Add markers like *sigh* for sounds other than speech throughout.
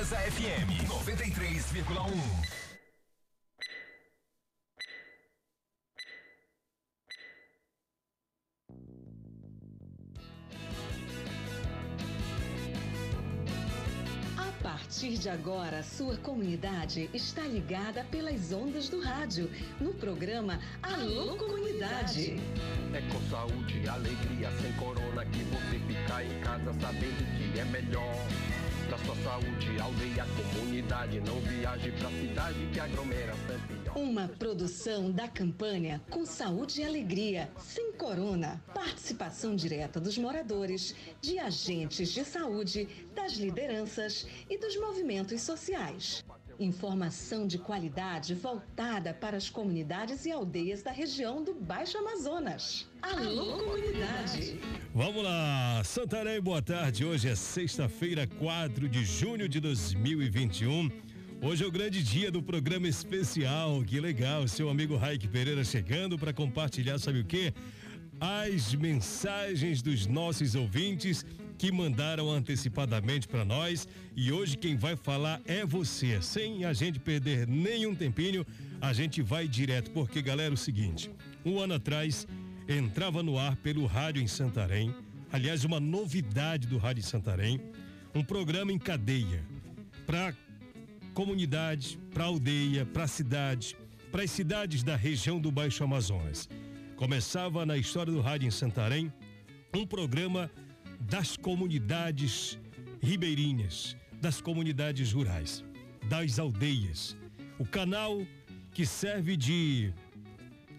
Portuguesa FM 93,1. A partir de agora, sua comunidade está ligada pelas ondas do rádio, no programa Alô Comunidade. É com saúde e alegria, sem corona, que você fica em casa sabendo que é melhor. Sua saúde, aldeia, comunidade, não viaje pra cidade que aglomera sempre. Uma produção da campanha Com Saúde e Alegria, sem corona. Participação direta dos moradores, de agentes de saúde, das lideranças e dos movimentos sociais. Informação de qualidade voltada para as comunidades e aldeias da região do Baixo Amazonas. Alô, comunidade! Vamos lá, Santarém, boa tarde. Hoje é sexta-feira, 4 de junho de 2021. Hoje é o grande dia do programa especial. Que legal, seu amigo Raik Pereira chegando para compartilhar, sabe o quê? As mensagens dos nossos ouvintes que mandaram antecipadamente para nós. E hoje quem vai falar é você. Sem a gente perder nenhum tempinho, a gente vai direto, porque galera, é o seguinte, um ano atrás entrava no ar pelo rádio em Santarém, aliás, uma novidade do rádio em Santarém, um programa em cadeia. Para comunidade, para aldeia, para cidade, para as cidades da região do Baixo Amazonas. Começava na história do rádio em Santarém um programa das comunidades ribeirinhas, das comunidades rurais, das aldeias. O canal que serve de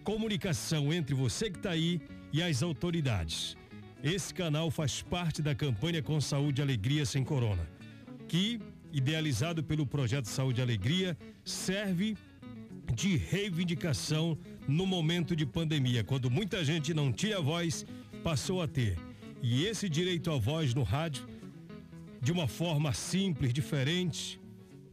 comunicação entre você que está aí e as autoridades. Esse canal faz parte da campanha Com Saúde e Alegria Sem Corona, que, idealizado pelo projeto Saúde e Alegria, serve de reivindicação no momento de pandemia, quando muita gente não tinha voz, passou a ter. E esse direito à voz no rádio, de uma forma simples, diferente,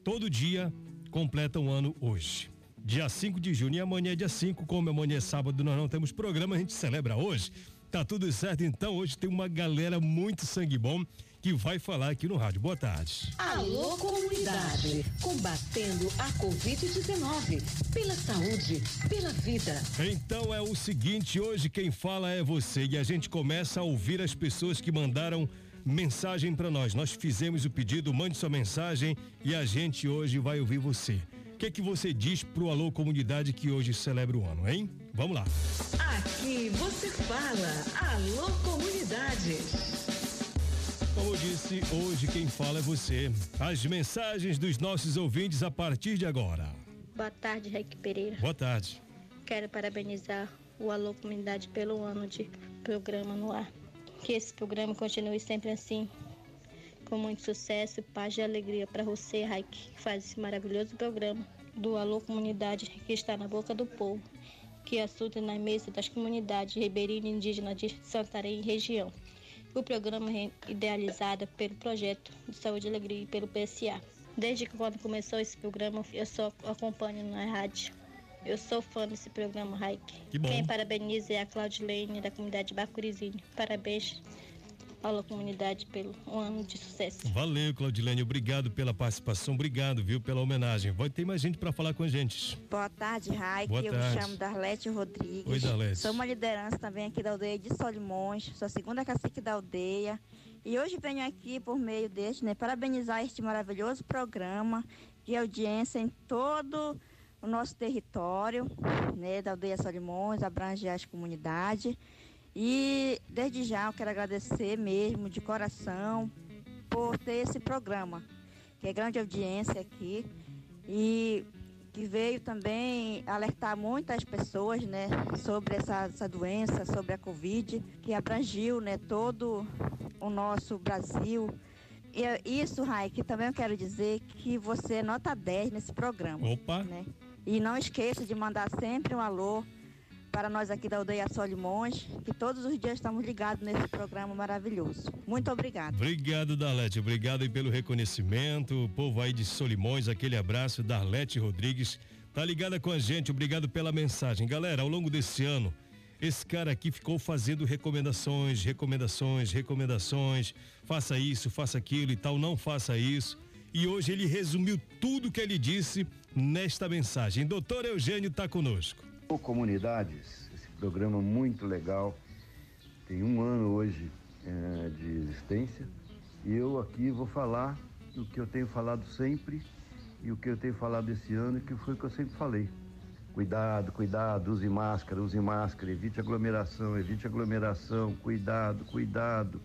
todo dia completa um ano hoje. Dia 5 de junho e amanhã é dia 5, como amanhã é sábado, nós não temos programa, a gente celebra hoje. Tá tudo certo, então hoje tem uma galera muito sangue bom que vai falar aqui no rádio. Boa tarde. Alô, comunidade, combatendo a Covid-19, pela saúde, pela vida. Então é o seguinte, hoje quem fala é você e a gente começa a ouvir as pessoas que mandaram mensagem para nós. Nós fizemos o pedido, mande sua mensagem e a gente hoje vai ouvir você. O que que você diz pro Alô Comunidade que hoje celebra o ano, hein? Vamos lá. Aqui você fala. Alô, comunidade. Como eu disse, hoje quem fala é você. As mensagens dos nossos ouvintes a partir de agora. Boa tarde, Reque Pereira. Boa tarde. Quero parabenizar o Alô Comunidade pelo ano de programa no ar. Que esse programa continue sempre assim, com muito sucesso, paz e alegria para você, Raik, que faz esse maravilhoso programa do Alô Comunidade que está na boca do povo, que assunta na mesa das comunidades ribeirinhas e indígenas de Santarém e região. O programa é idealizado pelo projeto de Saúde e Alegria e pelo PSA. Desde que quando começou esse programa, eu só acompanho na rádio. Eu sou fã desse programa, Raik. Que. Quem parabeniza é a Claudilene, da comunidade Bacurizinho. Parabéns, Alô Comunidade, pelo um ano de sucesso. Valeu, Claudilene. Obrigado pela participação. Obrigado, viu, pela homenagem. Vai ter mais gente para falar com a gente. Boa tarde, Raik. Boa Eu tarde. me chamo Darlete Rodrigues. Oi, Darlete. Sou uma liderança também aqui da aldeia de Solimões. Sou a segunda cacique da aldeia. E hoje venho aqui por meio deste, né, parabenizar este maravilhoso programa de audiência em todo o nosso território, né, da aldeia Solimões, abrange as comunidades. E desde já eu quero agradecer mesmo de coração por ter esse programa, que é grande audiência aqui e que veio também alertar muitas pessoas, né, sobre essa, essa doença, sobre a Covid, que abrangiu, né, todo o nosso Brasil. E é isso, Rai, que também eu quero dizer que você é nota 10 nesse programa. Opa. Né? E não esqueça de mandar sempre um alô para nós aqui da aldeia Solimões, que todos os dias estamos ligados nesse programa maravilhoso. Muito obrigada. Obrigado, Darlete. Obrigado aí pelo reconhecimento. O povo aí de Solimões, aquele abraço. Darlete Rodrigues tá ligada com a gente. Obrigado pela mensagem. Galera, ao longo desse ano, esse cara aqui ficou fazendo recomendações, recomendações, recomendações. Faça isso, faça aquilo e tal. Não faça isso. e hoje ele resumiu tudo que ele disse nesta mensagem. Doutor Eugênio está conosco. O Comunidades, esse programa muito legal, tem um ano hoje é, de existência e eu aqui vou falar o que eu tenho falado sempre e o que eu tenho falado esse ano, que foi o que eu sempre falei. Cuidado, cuidado, use máscara, use máscara, evite aglomeração, evite aglomeração, cuidado, cuidado.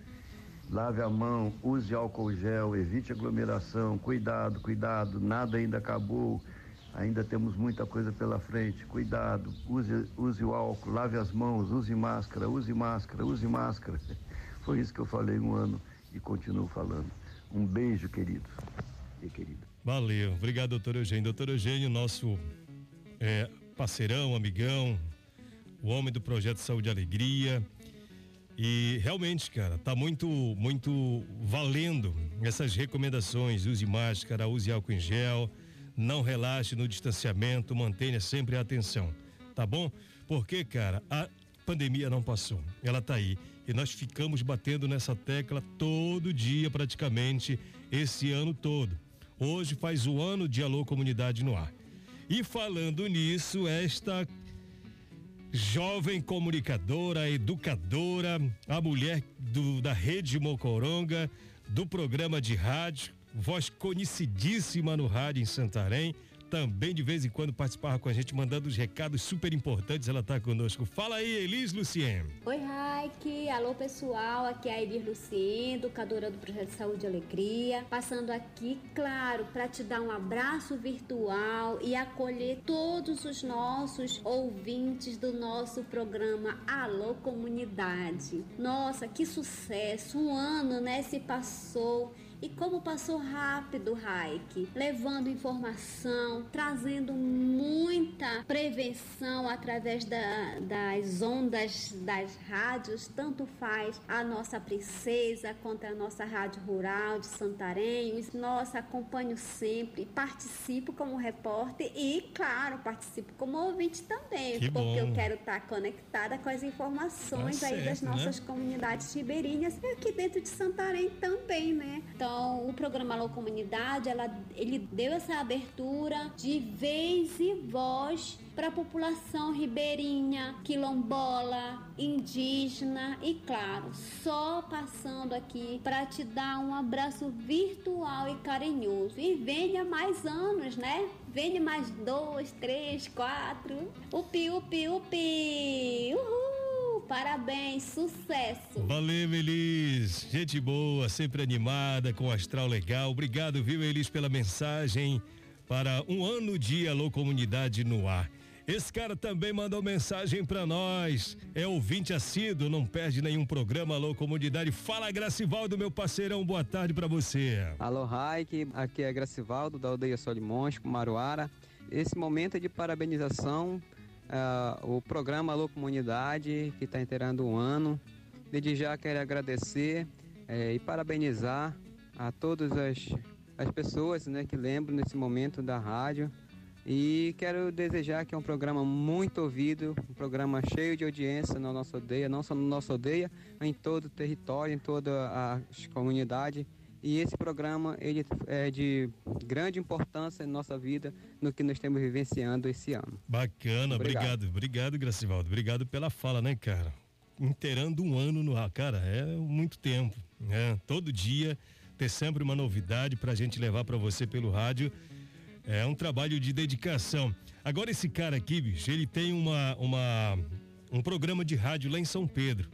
Lave a mão, use álcool gel, evite aglomeração, cuidado, cuidado, nada ainda acabou, ainda temos muita coisa pela frente, cuidado, use, use o álcool, lave as mãos, use máscara, use máscara, use máscara. *laughs* Foi isso que eu falei um ano e continuo falando. Um beijo, querido e querida. Valeu, obrigado, doutor Eugênio. Doutor Eugênio, nosso é, parceirão, amigão, o homem do projeto Saúde e Alegria. E realmente, cara, tá muito, muito valendo essas recomendações. Use máscara, use álcool em gel, não relaxe no distanciamento, mantenha sempre a atenção, tá bom? Porque, cara, a pandemia não passou, ela tá aí. E nós ficamos batendo nessa tecla todo dia, praticamente, esse ano todo. Hoje faz o ano de Alô Comunidade no Ar. E falando nisso, esta jovem comunicadora, educadora, a mulher do, da Rede Mocoronga, do programa de rádio, voz conhecidíssima no rádio em Santarém, também de vez em quando participava com a gente, mandando os recados super importantes. Ela está conosco. Fala aí, Elis Lucien. Oi, Raik. Alô, pessoal. Aqui é a Elis Lucien, educadora do Projeto Saúde e Alegria. Passando aqui, claro, para te dar um abraço virtual e acolher todos os nossos ouvintes do nosso programa Alô Comunidade. Nossa, que sucesso! Um ano, né, se passou e como passou rápido, Raik, levando informação, trazendo muita prevenção através da, das ondas das rádios, tanto faz a nossa princesa quanto a nossa rádio rural de Santarém. Nossa, acompanho sempre, participo como repórter e, claro, participo como ouvinte também, que porque bom. eu quero estar conectada com as informações Tá aí das certo, né? nossas comunidades ribeirinhas e aqui dentro de Santarém também, né? Então, o programa Alô Comunidade, ela, ele deu essa abertura de vez e voz para a população ribeirinha, quilombola, indígena e claro, só passando aqui para te dar um abraço virtual e carinhoso. E venha mais anos, né? Venha mais dois, três, quatro. Upi, upi, upi! Uhul! Parabéns, sucesso! Valeu, Elis. Gente boa, sempre animada, com astral legal. Obrigado, viu, Elis, pela mensagem para um ano de Alô Comunidade no ar. Esse cara também mandou mensagem para nós. É ouvinte assíduo, não perde nenhum programa Alô Comunidade. Fala, Gracivaldo, meu parceirão, boa tarde para você. Alô, Raik, aqui é Gracivaldo, da aldeia Solimões, Maruara. Esse momento é de parabenização, ah, o programa Alô Comunidade, que está inteirando um ano. Desde já quero agradecer eh, e parabenizar a todas as, as pessoas né, que lembram nesse momento da rádio. E quero desejar que é um programa muito ouvido, um programa cheio de audiência na nossa aldeia, não só na nossa aldeia, em todo o território, em toda a comunidade. E esse programa ele é de grande importância em nossa vida, no que nós estamos vivenciando esse ano. Bacana, Obrigado. obrigado, obrigado, Gracivaldo. Obrigado pela fala, né, cara? Inteirando um ano no ar, cara, é muito tempo, né? Todo dia ter sempre uma novidade pra gente levar pra você pelo rádio. É um trabalho de dedicação. Agora esse cara aqui, bicho, ele tem uma, uma um programa de rádio lá em São Pedro.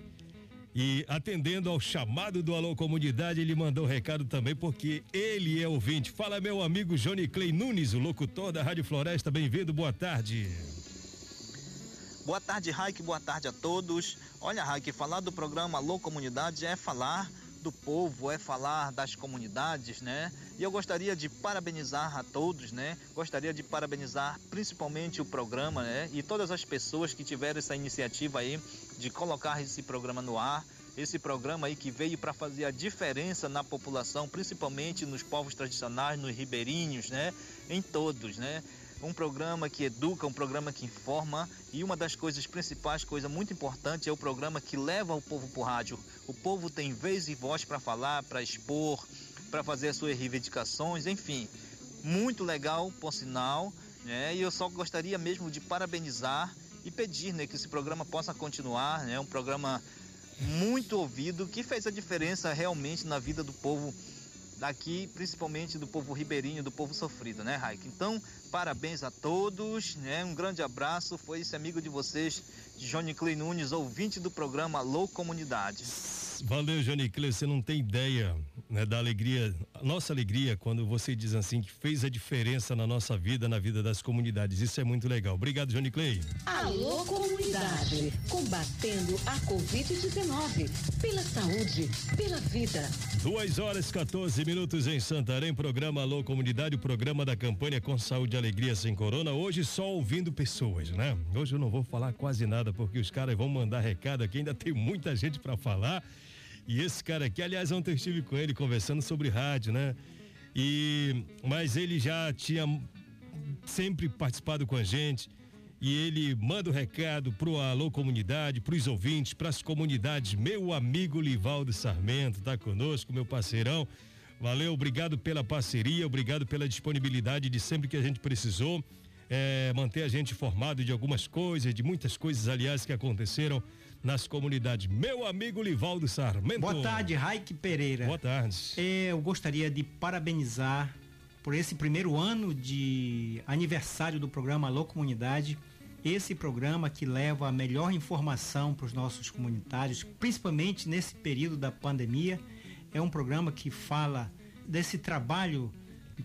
E atendendo ao chamado do Alô Comunidade, ele mandou um recado também, porque ele é ouvinte. Fala, meu amigo Johnny Clay Nunes, o locutor da Rádio Floresta. Bem-vindo, boa tarde. Boa tarde, Raik. Boa tarde a todos. Olha, Raik, falar do programa Alô Comunidade é falar do povo, é falar das comunidades, né? E eu gostaria de parabenizar a todos, né? Gostaria de parabenizar principalmente o programa, né? E todas as pessoas que tiveram essa iniciativa aí de colocar esse programa no ar. Esse programa aí que veio para fazer a diferença na população, principalmente nos povos tradicionais, nos ribeirinhos, né? Em todos, né? um programa que educa, um programa que informa e uma das coisas principais, coisa muito importante, é o programa que leva o povo para o rádio. O povo tem vez e voz para falar, para expor, para fazer as suas reivindicações, enfim, muito legal, por sinal, né? E eu só gostaria mesmo de parabenizar e pedir, né, que esse programa possa continuar, né? Um programa muito ouvido que fez a diferença realmente na vida do povo daqui, principalmente do povo ribeirinho, do povo sofrido, né, Raik? Então, parabéns a todos, né? Um grande abraço. Foi esse amigo de vocês, Johnny Clay Nunes, ouvinte do programa Alô Comunidade. Valeu, Johnny Clay. Você não tem ideia né, da alegria, nossa alegria, quando você diz assim que fez a diferença na nossa vida, na vida das comunidades. Isso é muito legal. Obrigado, Johnny Clay. Alô, comunidade. Combatendo a Covid-19. Pela saúde, pela vida. Duas horas 14 minutos em Santarém. Programa Alô Comunidade, o programa da campanha com saúde e alegria sem corona. Hoje só ouvindo pessoas, né? Hoje eu não vou falar quase nada porque os caras vão mandar recado aqui. Ainda tem muita gente para falar. E esse cara aqui, aliás, ontem eu estive com ele conversando sobre rádio, né? E mas ele já tinha sempre participado com a gente e ele manda o um recado pro Alô Comunidade, pros ouvintes, pras comunidades. Meu amigo Livaldo Sarmento tá conosco, meu parceirão. Valeu, obrigado pela parceria, obrigado pela disponibilidade de sempre que a gente precisou. É, manter a gente informado de algumas coisas, de muitas coisas, aliás, que aconteceram nas comunidades. Meu amigo Livaldo Sarmento. Boa tarde, Raik Pereira. Boa tarde. Eu gostaria de parabenizar por esse primeiro ano de aniversário do programa Alô Comunidade. Esse programa que leva a melhor informação para os nossos comunitários, principalmente nesse período da pandemia. É um programa que fala desse trabalho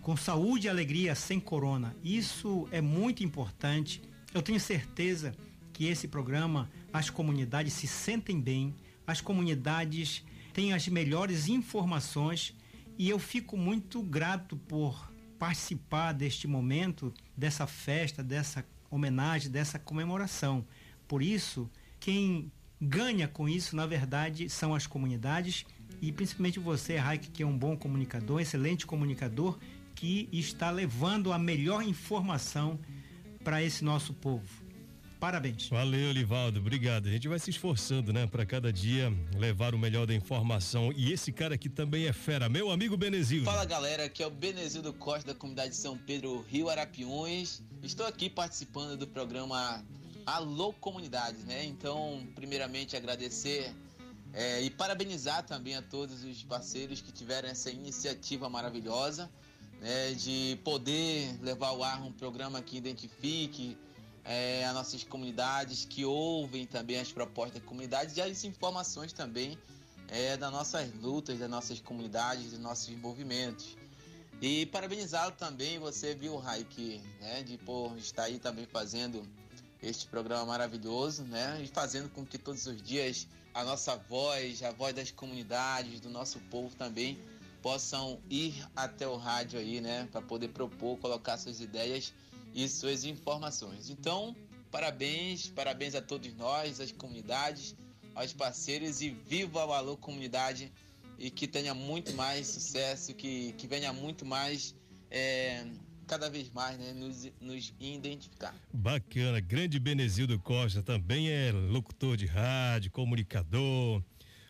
com saúde e alegria sem corona. Isso é muito importante. Eu tenho certeza que esse programa as comunidades se sentem bem, as comunidades têm as melhores informações e eu fico muito grato por participar deste momento, dessa festa, dessa homenagem, dessa comemoração. Por isso, quem ganha com isso, na verdade, são as comunidades e principalmente você, Raik, que é um bom comunicador, excelente comunicador, que está levando a melhor informação para esse nosso povo. Parabéns. Valeu, Livaldo. Obrigado. A gente vai se esforçando, né, para cada dia levar o melhor da informação. E esse cara aqui também é fera, meu amigo Benezildo. Fala, galera, aqui é o Benezildo Costa da comunidade de São Pedro, Rio Arapiões. Estou aqui participando do programa Alô Comunidade, né? Então, primeiramente agradecer é, e parabenizar também a todos os parceiros que tiveram essa iniciativa maravilhosa. Né, de poder levar ao ar um programa que identifique é, as nossas comunidades, que ouvem também as propostas da comunidade e as informações também é, das nossas lutas, das nossas comunidades, dos nossos movimentos. E parabenizá-lo também, você viu, Raik, né, de por estar aí também fazendo este programa maravilhoso, né, e fazendo com que todos os dias a nossa voz, a voz das comunidades, do nosso povo também possam ir até o rádio aí, né, para poder propor, colocar suas ideias e suas informações. Então, parabéns, parabéns a todos nós, as comunidades, aos parceiros e viva o Alô Comunidade e que tenha muito mais sucesso, que, que venha muito mais, é, cada vez mais, né, nos, nos identificar. Bacana, grande Benezildo Costa também é locutor de rádio, comunicador,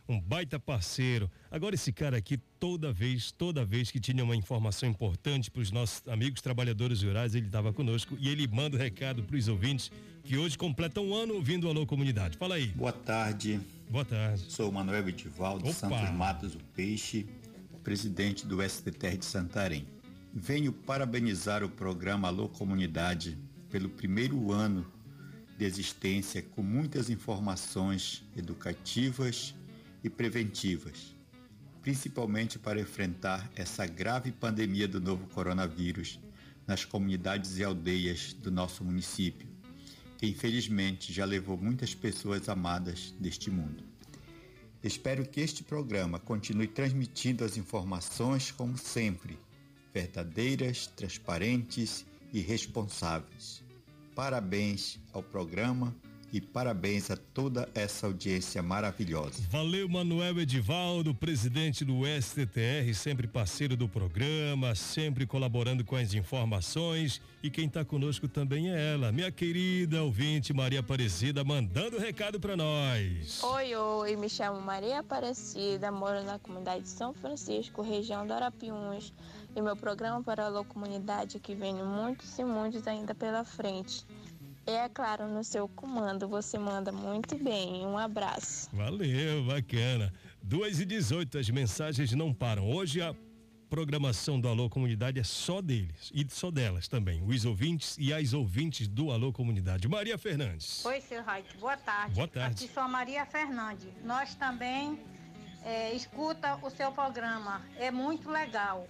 um baita parceiro. Agora esse cara aqui, toda vez, toda vez que tinha uma informação importante para os nossos amigos trabalhadores rurais, ele estava conosco e ele manda o um recado para os ouvintes que hoje completam um ano ouvindo o Alô Comunidade. Fala aí. Boa tarde. Boa tarde. Sou o Manuel Vidivaldo Santos Matos, o Peixe, presidente do STTR de Santarém. Venho parabenizar o programa Alô Comunidade pelo primeiro ano de existência com muitas informações educativas e preventivas, principalmente para enfrentar essa grave pandemia do novo coronavírus nas comunidades e aldeias do nosso município, que infelizmente já levou muitas pessoas amadas deste mundo. Espero que este programa continue transmitindo as informações como sempre, verdadeiras, transparentes e responsáveis. Parabéns ao programa e parabéns a toda essa audiência maravilhosa. Valeu, Manuel Edivaldo, presidente do STTR, sempre parceiro do programa, sempre colaborando com as informações. E quem está conosco também é ela, minha querida ouvinte Maria Aparecida, mandando recado para nós. Oi, oi, me chamo Maria Aparecida, moro na comunidade de São Francisco, região do Arapiuns. E meu programa para a comunidade que vem muitos e muitos ainda pela frente. É claro, no seu comando você manda muito bem. Um abraço. Valeu, bacana. 2 e 18 as mensagens não param. Hoje a programação do Alô Comunidade é só deles e só delas também, os ouvintes e as ouvintes do Alô Comunidade. Maria Fernandes. Oi, seu Raik, boa tarde. Boa tarde. Aqui sou a Maria Fernandes. Nós também é, escuta o seu programa, é muito legal.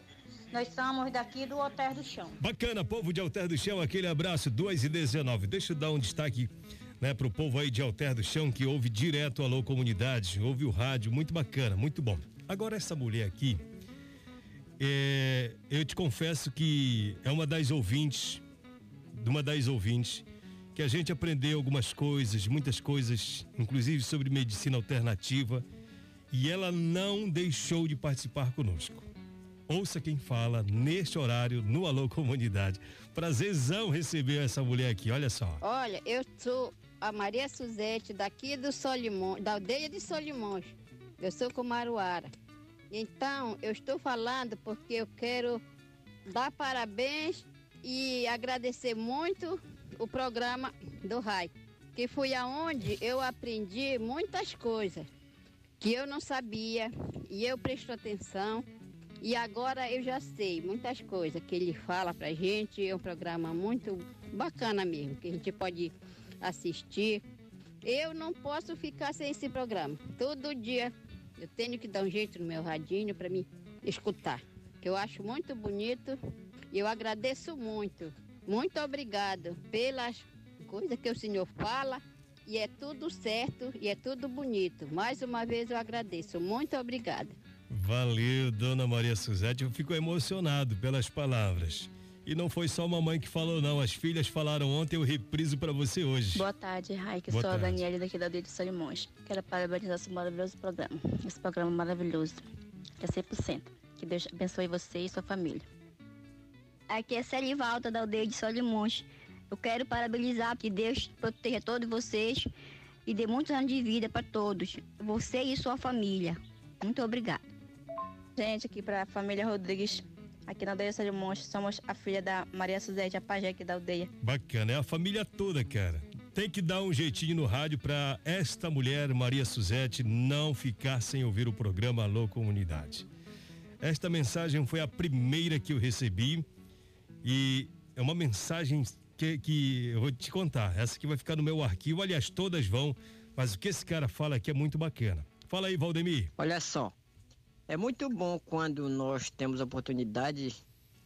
Nós somos daqui do Alter do Chão. Bacana, povo de Alter do Chão, aquele abraço, 2 e 19. Deixa eu dar um destaque né, pro povo aí de Alter do Chão que ouve direto Alô Comunidade, ouve o rádio, muito bacana, muito bom. Agora essa mulher aqui, é, eu te confesso que é uma das ouvintes, de uma das ouvintes, que a gente aprendeu algumas coisas, muitas coisas, inclusive sobre medicina alternativa, e ela não deixou de participar conosco. Ouça quem fala neste horário no Alô Comunidade. Prazerzão receber essa mulher aqui, olha só. Olha, eu sou a Maria Suzete, daqui do Solimões, da aldeia de Solimões. Eu sou Comaruara. Então, eu estou falando porque eu quero dar parabéns e agradecer muito o programa do RAI, que foi aonde eu aprendi muitas coisas que eu não sabia e eu presto atenção e agora eu já sei muitas coisas que ele fala pra gente. É um programa muito bacana mesmo, que a gente pode assistir. Eu não posso ficar sem esse programa. Todo dia eu tenho que dar um jeito no meu radinho para me escutar. Que eu acho muito bonito e eu agradeço muito. Muito obrigado pelas coisas que o senhor fala e é tudo certo e é tudo bonito. Mais uma vez eu agradeço. Muito obrigada. Valeu, dona Maria Suzete. Eu fico emocionado pelas palavras. E não foi só a mamãe que falou, não. As filhas falaram ontem, eu repriso para você hoje. Boa tarde, Raik. Sou tarde. a Daniela daqui da Aldeia de Solimões. Quero parabenizar esse maravilhoso programa. Esse programa maravilhoso. Que é 100%. Que Deus abençoe você e sua família. Aqui é Serivalda da aldeia de Solimões. Eu quero parabenizar que Deus proteja todos vocês e dê muitos anos de vida para todos, você e sua família. Muito obrigada. Gente, aqui para a família Rodrigues, aqui na aldeia de Solimões, somos a filha da Maria Suzete, a pajé aqui da aldeia. Bacana, é a família toda, cara. Tem que dar um jeitinho no rádio para esta mulher, Maria Suzete, não ficar sem ouvir o programa Alô Comunidade. Esta mensagem foi a primeira que eu recebi e é uma mensagem que, que eu vou te contar. Essa que vai ficar no meu arquivo, aliás, todas vão, mas o que esse cara fala aqui é muito bacana. Fala aí, Valdemir. Olha só, é muito bom quando nós temos oportunidade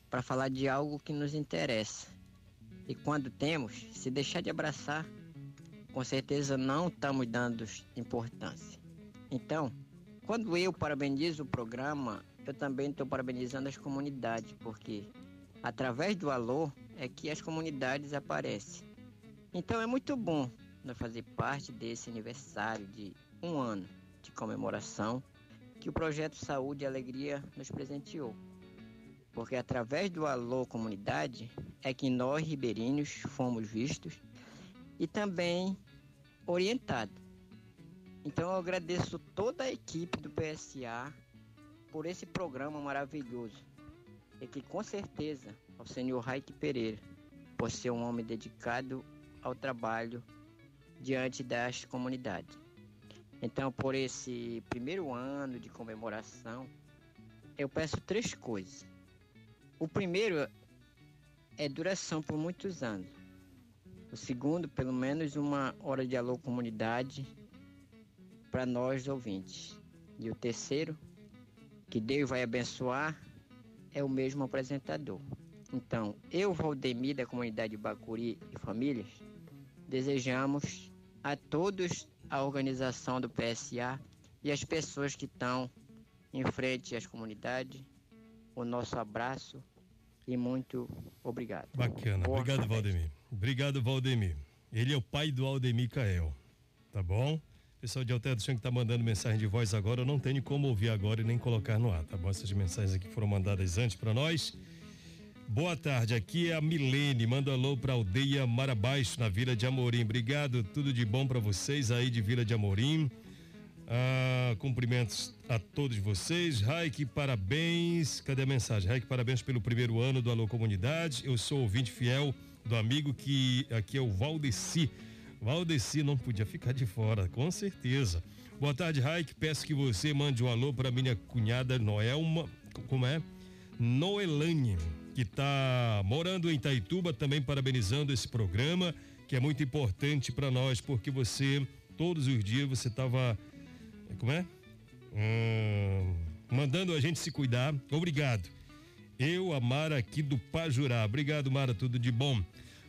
para falar de algo que nos interessa. E quando temos, se deixar de abraçar, com certeza não estamos dando importância. Então, quando eu parabenizo o programa, eu também estou parabenizando as comunidades, porque através do alô é que as comunidades aparecem. Então é muito bom nós fazer parte desse aniversário de um ano de comemoração que o projeto Saúde e Alegria nos presenteou. Porque através do Alô Comunidade é que nós, ribeirinhos, fomos vistos e também orientados. Então eu agradeço toda a equipe do PSA por esse programa maravilhoso. E que com certeza ao senhor Raik Pereira, por ser um homem dedicado ao trabalho diante das comunidades. Então, por esse primeiro ano de comemoração, eu peço três coisas. O primeiro é duração por muitos anos. O segundo, pelo menos uma hora de alô comunidade para nós ouvintes. E o terceiro, que Deus vai abençoar, é o mesmo apresentador. Então, eu, Valdemir, da comunidade Bacuri e famílias, desejamos a todos a organização do PSA e as pessoas que estão em frente às comunidades, o nosso abraço e muito obrigado. Bacana. Boa Obrigado, tarde. Valdemir. Obrigado, Valdemir. Ele é o pai do Aldemir Cael, tá bom? Pessoal de Alter do Chão que tá mandando mensagem de voz agora, eu não tenho como ouvir agora e nem colocar no ar, tá bom? Essas mensagens aqui foram mandadas antes para nós. Boa tarde, aqui é a Milene, manda alô pra aldeia Marabaixo, na Vila de Amorim. Obrigado, tudo de bom para vocês aí de Vila de Amorim. Ah, cumprimentos a todos vocês. Raik, parabéns. Cadê a mensagem? Raik, parabéns pelo primeiro ano do Alô Comunidade. Eu sou ouvinte fiel do amigo que aqui é o Valdeci. Valdeci não podia ficar de fora, com certeza. Boa tarde, Raik. Peço que você mande um alô para minha cunhada Noelma, como é? Noelane, que está morando em Itaituba, também parabenizando esse programa, que é muito importante para nós, porque você, todos os dias, você estava, como é? Hum, mandando a gente se cuidar. Obrigado. Eu, a Mara aqui do Pajurá. Obrigado, Mara, tudo de bom.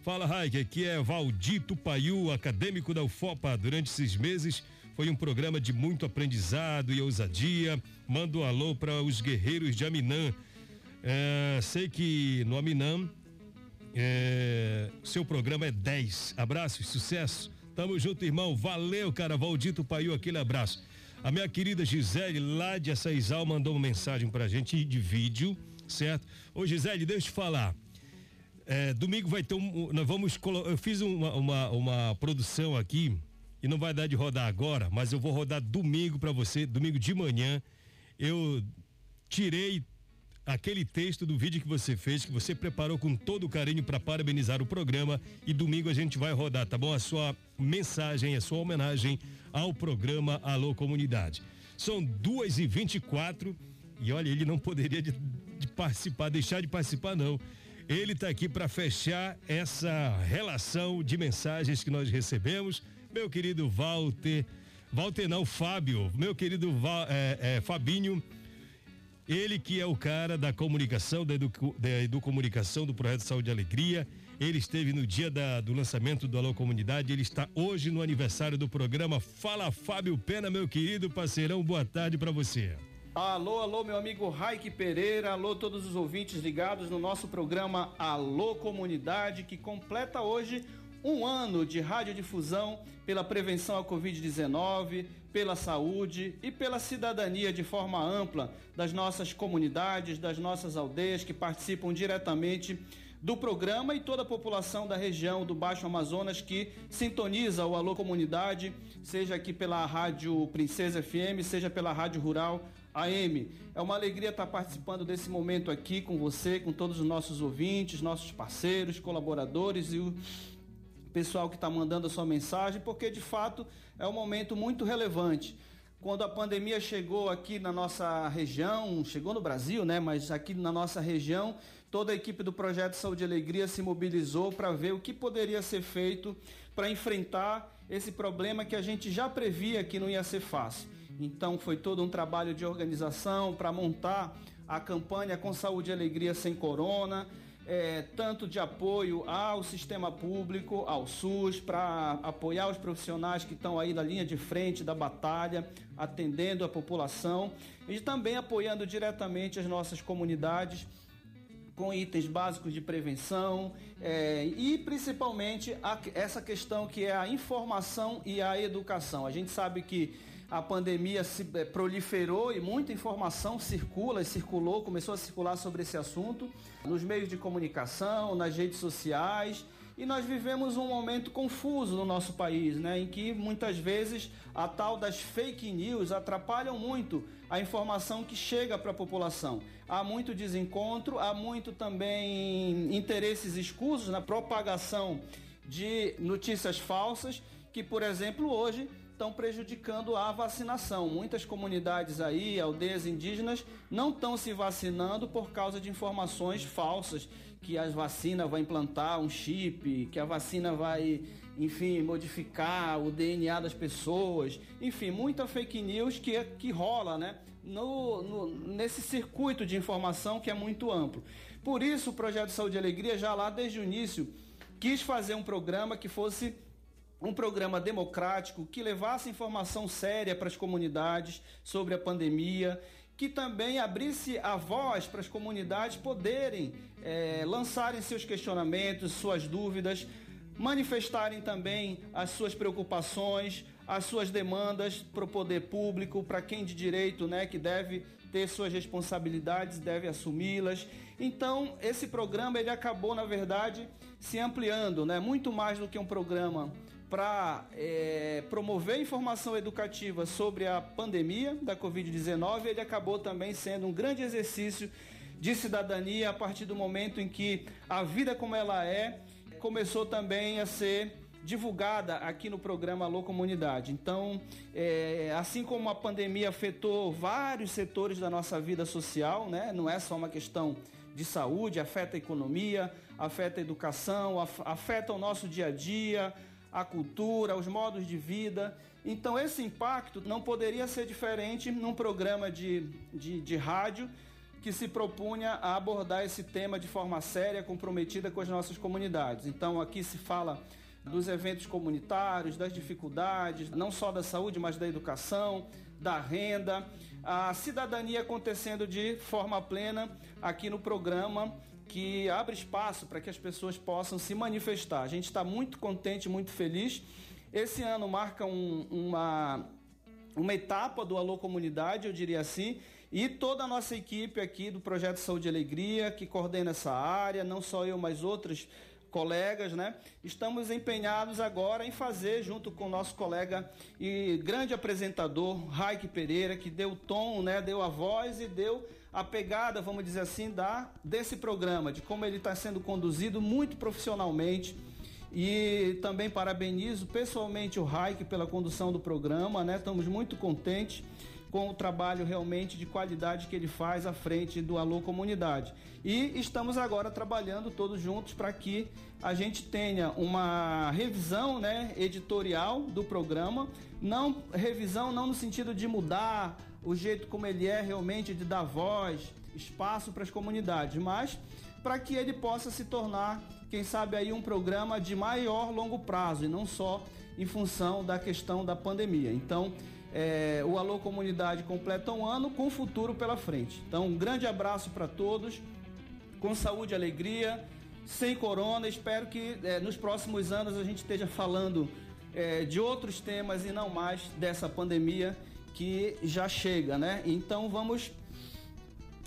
Fala, Raik, aqui é Valdito Paiu, acadêmico da UFOPA. Durante esses meses foi um programa de muito aprendizado e ousadia. Mando um alô para os guerreiros de Aminã. É, sei que no Aminã é, seu programa é 10. Abraço e sucesso. Tamo junto, irmão. Valeu, cara. Valdito Paiu, aquele abraço. A minha querida Gisele, lá de Açaizal, mandou uma mensagem pra gente de vídeo, certo? Ô, Gisele, deixa eu te falar. É, domingo vai ter um. Nós vamos. Eu fiz uma, uma, uma, produção aqui e não vai dar de rodar agora, mas eu vou rodar domingo para você, domingo de manhã. Eu tirei aquele texto do vídeo que você fez, que você preparou com todo carinho para parabenizar o programa e domingo a gente vai rodar, tá bom? A sua mensagem, a sua homenagem ao programa Alô Comunidade. São duas e vinte e quatro e olha, ele não poderia de, de participar, deixar de participar não. Ele está aqui para fechar essa relação de mensagens que nós recebemos. Meu querido Walter, Walter não, Fábio, meu querido Val, é, é, Fabinho, ele que é o cara da comunicação, da, edu, da educomunicação do Projeto Saúde e Alegria. Ele esteve no dia da, do lançamento do Alô Comunidade. Ele está hoje no aniversário do programa. Fala, Fábio Pena, meu querido parceirão. Boa tarde para você. Alô, alô, meu amigo Raik Pereira, alô todos os ouvintes ligados no nosso programa Alô Comunidade, que completa hoje um ano de radiodifusão pela prevenção à Covid-19, pela saúde e pela cidadania de forma ampla das nossas comunidades, das nossas aldeias que participam diretamente do programa e toda a população da região do Baixo Amazonas que sintoniza o Alô Comunidade, seja aqui pela Rádio Princesa FM, seja pela Rádio Rural AM. É uma alegria estar participando desse momento aqui com você, com todos os nossos ouvintes, nossos parceiros, colaboradores e o pessoal que está mandando a sua mensagem, porque de fato é um momento muito relevante. Quando a pandemia chegou aqui na nossa região, chegou no Brasil, né? Mas aqui na nossa região, toda a equipe do Projeto Saúde e Alegria se mobilizou para ver o que poderia ser feito para enfrentar esse problema que a gente já previa que não ia ser fácil. Então foi todo um trabalho de organização para montar a campanha com saúde e alegria sem corona, é, tanto de apoio ao sistema público, ao SUS, para apoiar os profissionais que estão aí na linha de frente da batalha, atendendo a população, e também apoiando diretamente as nossas comunidades com itens básicos de prevenção é, e principalmente a, essa questão que é a informação e a educação. A gente sabe que a pandemia se eh, proliferou e muita informação circula e circulou, começou a circular sobre esse assunto nos meios de comunicação, nas redes sociais. E nós vivemos um momento confuso no nosso país, né, em que muitas vezes a tal das fake news atrapalham muito a informação que chega para a população. Há muito desencontro, há muito também interesses escusos na propagação de notícias falsas, que, por exemplo, hoje estão prejudicando a vacinação. Muitas comunidades aí, aldeias indígenas, não estão se vacinando por causa de informações falsas que a vacina vai implantar um chip, que a vacina vai, enfim, modificar o DNA das pessoas. Enfim, muita fake news que, que rola, né? No, no, nesse circuito de informação que é muito amplo. Por isso, o Projeto Saúde e Alegria, já lá desde o início, quis fazer um programa que fosse um programa democrático que levasse informação séria para as comunidades sobre a pandemia, que também abrisse a voz para as comunidades poderem é, lançarem seus questionamentos, suas dúvidas, manifestarem também as suas preocupações, as suas demandas para o poder público, para quem de direito, né, que deve ter suas responsabilidades, deve assumi-las. Então, esse programa ele acabou, na verdade, se ampliando, né, muito mais do que um programa para é, promover informação educativa sobre a pandemia da Covid-19, ele acabou também sendo um grande exercício de cidadania a partir do momento em que a vida como ela é começou também a ser divulgada aqui no programa Alô Comunidade. Então, é, assim como a pandemia afetou vários setores da nossa vida social, né? não é só uma questão de saúde, afeta a economia, afeta a educação, afeta o nosso dia a dia, a cultura, os modos de vida. Então, esse impacto não poderia ser diferente num programa de, de, de rádio que se propunha a abordar esse tema de forma séria, comprometida com as nossas comunidades. Então, aqui se fala dos eventos comunitários, das dificuldades, não só da saúde, mas da educação, da renda, a cidadania acontecendo de forma plena aqui no programa que abre espaço para que as pessoas possam se manifestar. A gente está muito contente, muito feliz. Esse ano marca um, uma, uma etapa do Alô Comunidade, eu diria assim, e toda a nossa equipe aqui do Projeto Saúde e Alegria, que coordena essa área, não só eu, mas outras colegas, né? Estamos empenhados agora em fazer, junto com o nosso colega e grande apresentador, Raik Pereira, que deu o tom, né? Deu a voz e deu a pegada, vamos dizer assim, da, desse programa, de como ele está sendo conduzido muito profissionalmente. E também parabenizo pessoalmente o Raik pela condução do programa, né? Estamos muito contentes com o trabalho realmente de qualidade que ele faz à frente do Alô Comunidade. E estamos agora trabalhando todos juntos para que a gente tenha uma revisão né, editorial do programa, não revisão não no sentido de mudar o jeito como ele é realmente de dar voz, espaço para as comunidades, mas para que ele possa se tornar, quem sabe aí um programa de maior longo prazo e não só em função da questão da pandemia. Então, é, o Alô Comunidade completa um ano com futuro pela frente. Então, um grande abraço para todos, com saúde e alegria, sem corona. Espero que é, nos próximos anos a gente esteja falando é, de outros temas e não mais dessa pandemia que já chega, né? Então, vamos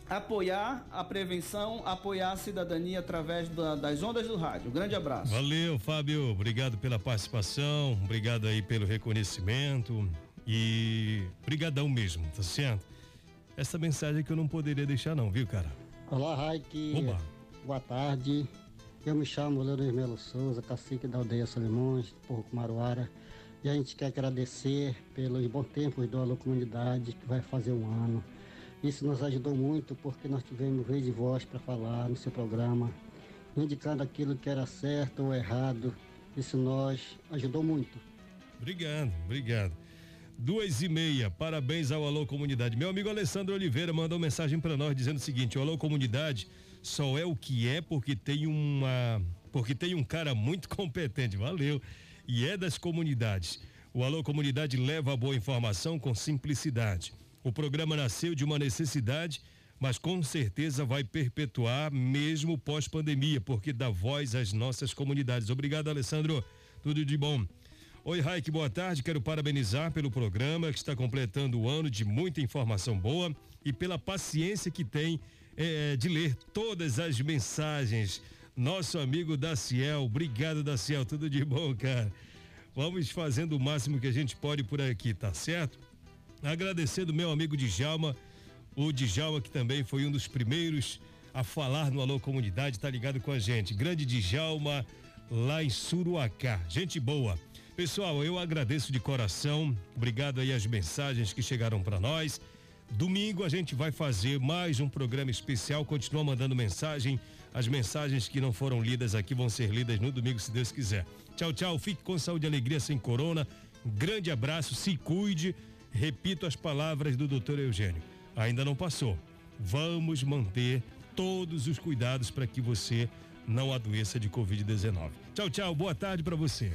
apoiar a prevenção, apoiar a cidadania através da, das ondas do rádio. Um grande abraço. Valeu, Fábio. Obrigado pela participação, obrigado aí pelo reconhecimento. E brigadão mesmo, tá certo? Essa mensagem que eu não poderia deixar não, viu, cara? Olá, Raik. Oba. Boa tarde. Eu me chamo Leonir Melo Souza, cacique da aldeia Solimões, Porro Maruara. E a gente quer agradecer pelos bons tempos do Alô Comunidade, que vai fazer um ano. Isso nos ajudou muito porque nós tivemos vez de voz para falar no seu programa, indicando aquilo que era certo ou errado. Isso nós ajudou muito. Obrigado, obrigado. Duas e meia, parabéns ao Alô Comunidade. Meu amigo Alessandro Oliveira mandou mensagem para nós dizendo o seguinte: o Alô Comunidade só é o que é porque tem uma. porque tem um cara muito *laughs* competente. Valeu. E é das comunidades. O Alô Comunidade leva a boa informação com simplicidade. O programa nasceu de uma necessidade, mas com certeza vai perpetuar mesmo pós-pandemia, porque dá voz às nossas comunidades. Obrigado, Alessandro. Tudo de bom. Oi, Raik, boa tarde. Quero parabenizar pelo programa que está completando o ano de muita informação boa e pela paciência que tem é, de ler todas as mensagens. Nosso amigo Daciel, obrigado, Daciel. Tudo de bom, cara. Vamos fazendo o máximo que a gente pode por aqui, tá certo? Agradecendo meu amigo Djalma, o Djalma que também foi um dos primeiros a falar no Alô Comunidade, tá ligado com a gente. Grande Djalma, lá em Suruacá. Gente boa. Pessoal, eu agradeço de coração. Obrigado aí as mensagens que chegaram para nós. Domingo a gente vai fazer mais um programa especial. Continua mandando mensagem. As mensagens que não foram lidas aqui vão ser lidas no domingo, se Deus quiser. Tchau, tchau. Fique com saúde e alegria sem corona. Grande abraço. Se cuide. Repito as palavras do doutor Eugênio. Ainda não passou. Vamos manter todos os cuidados para que você não adoeça de Covid-19. Tchau, tchau. Boa tarde para você.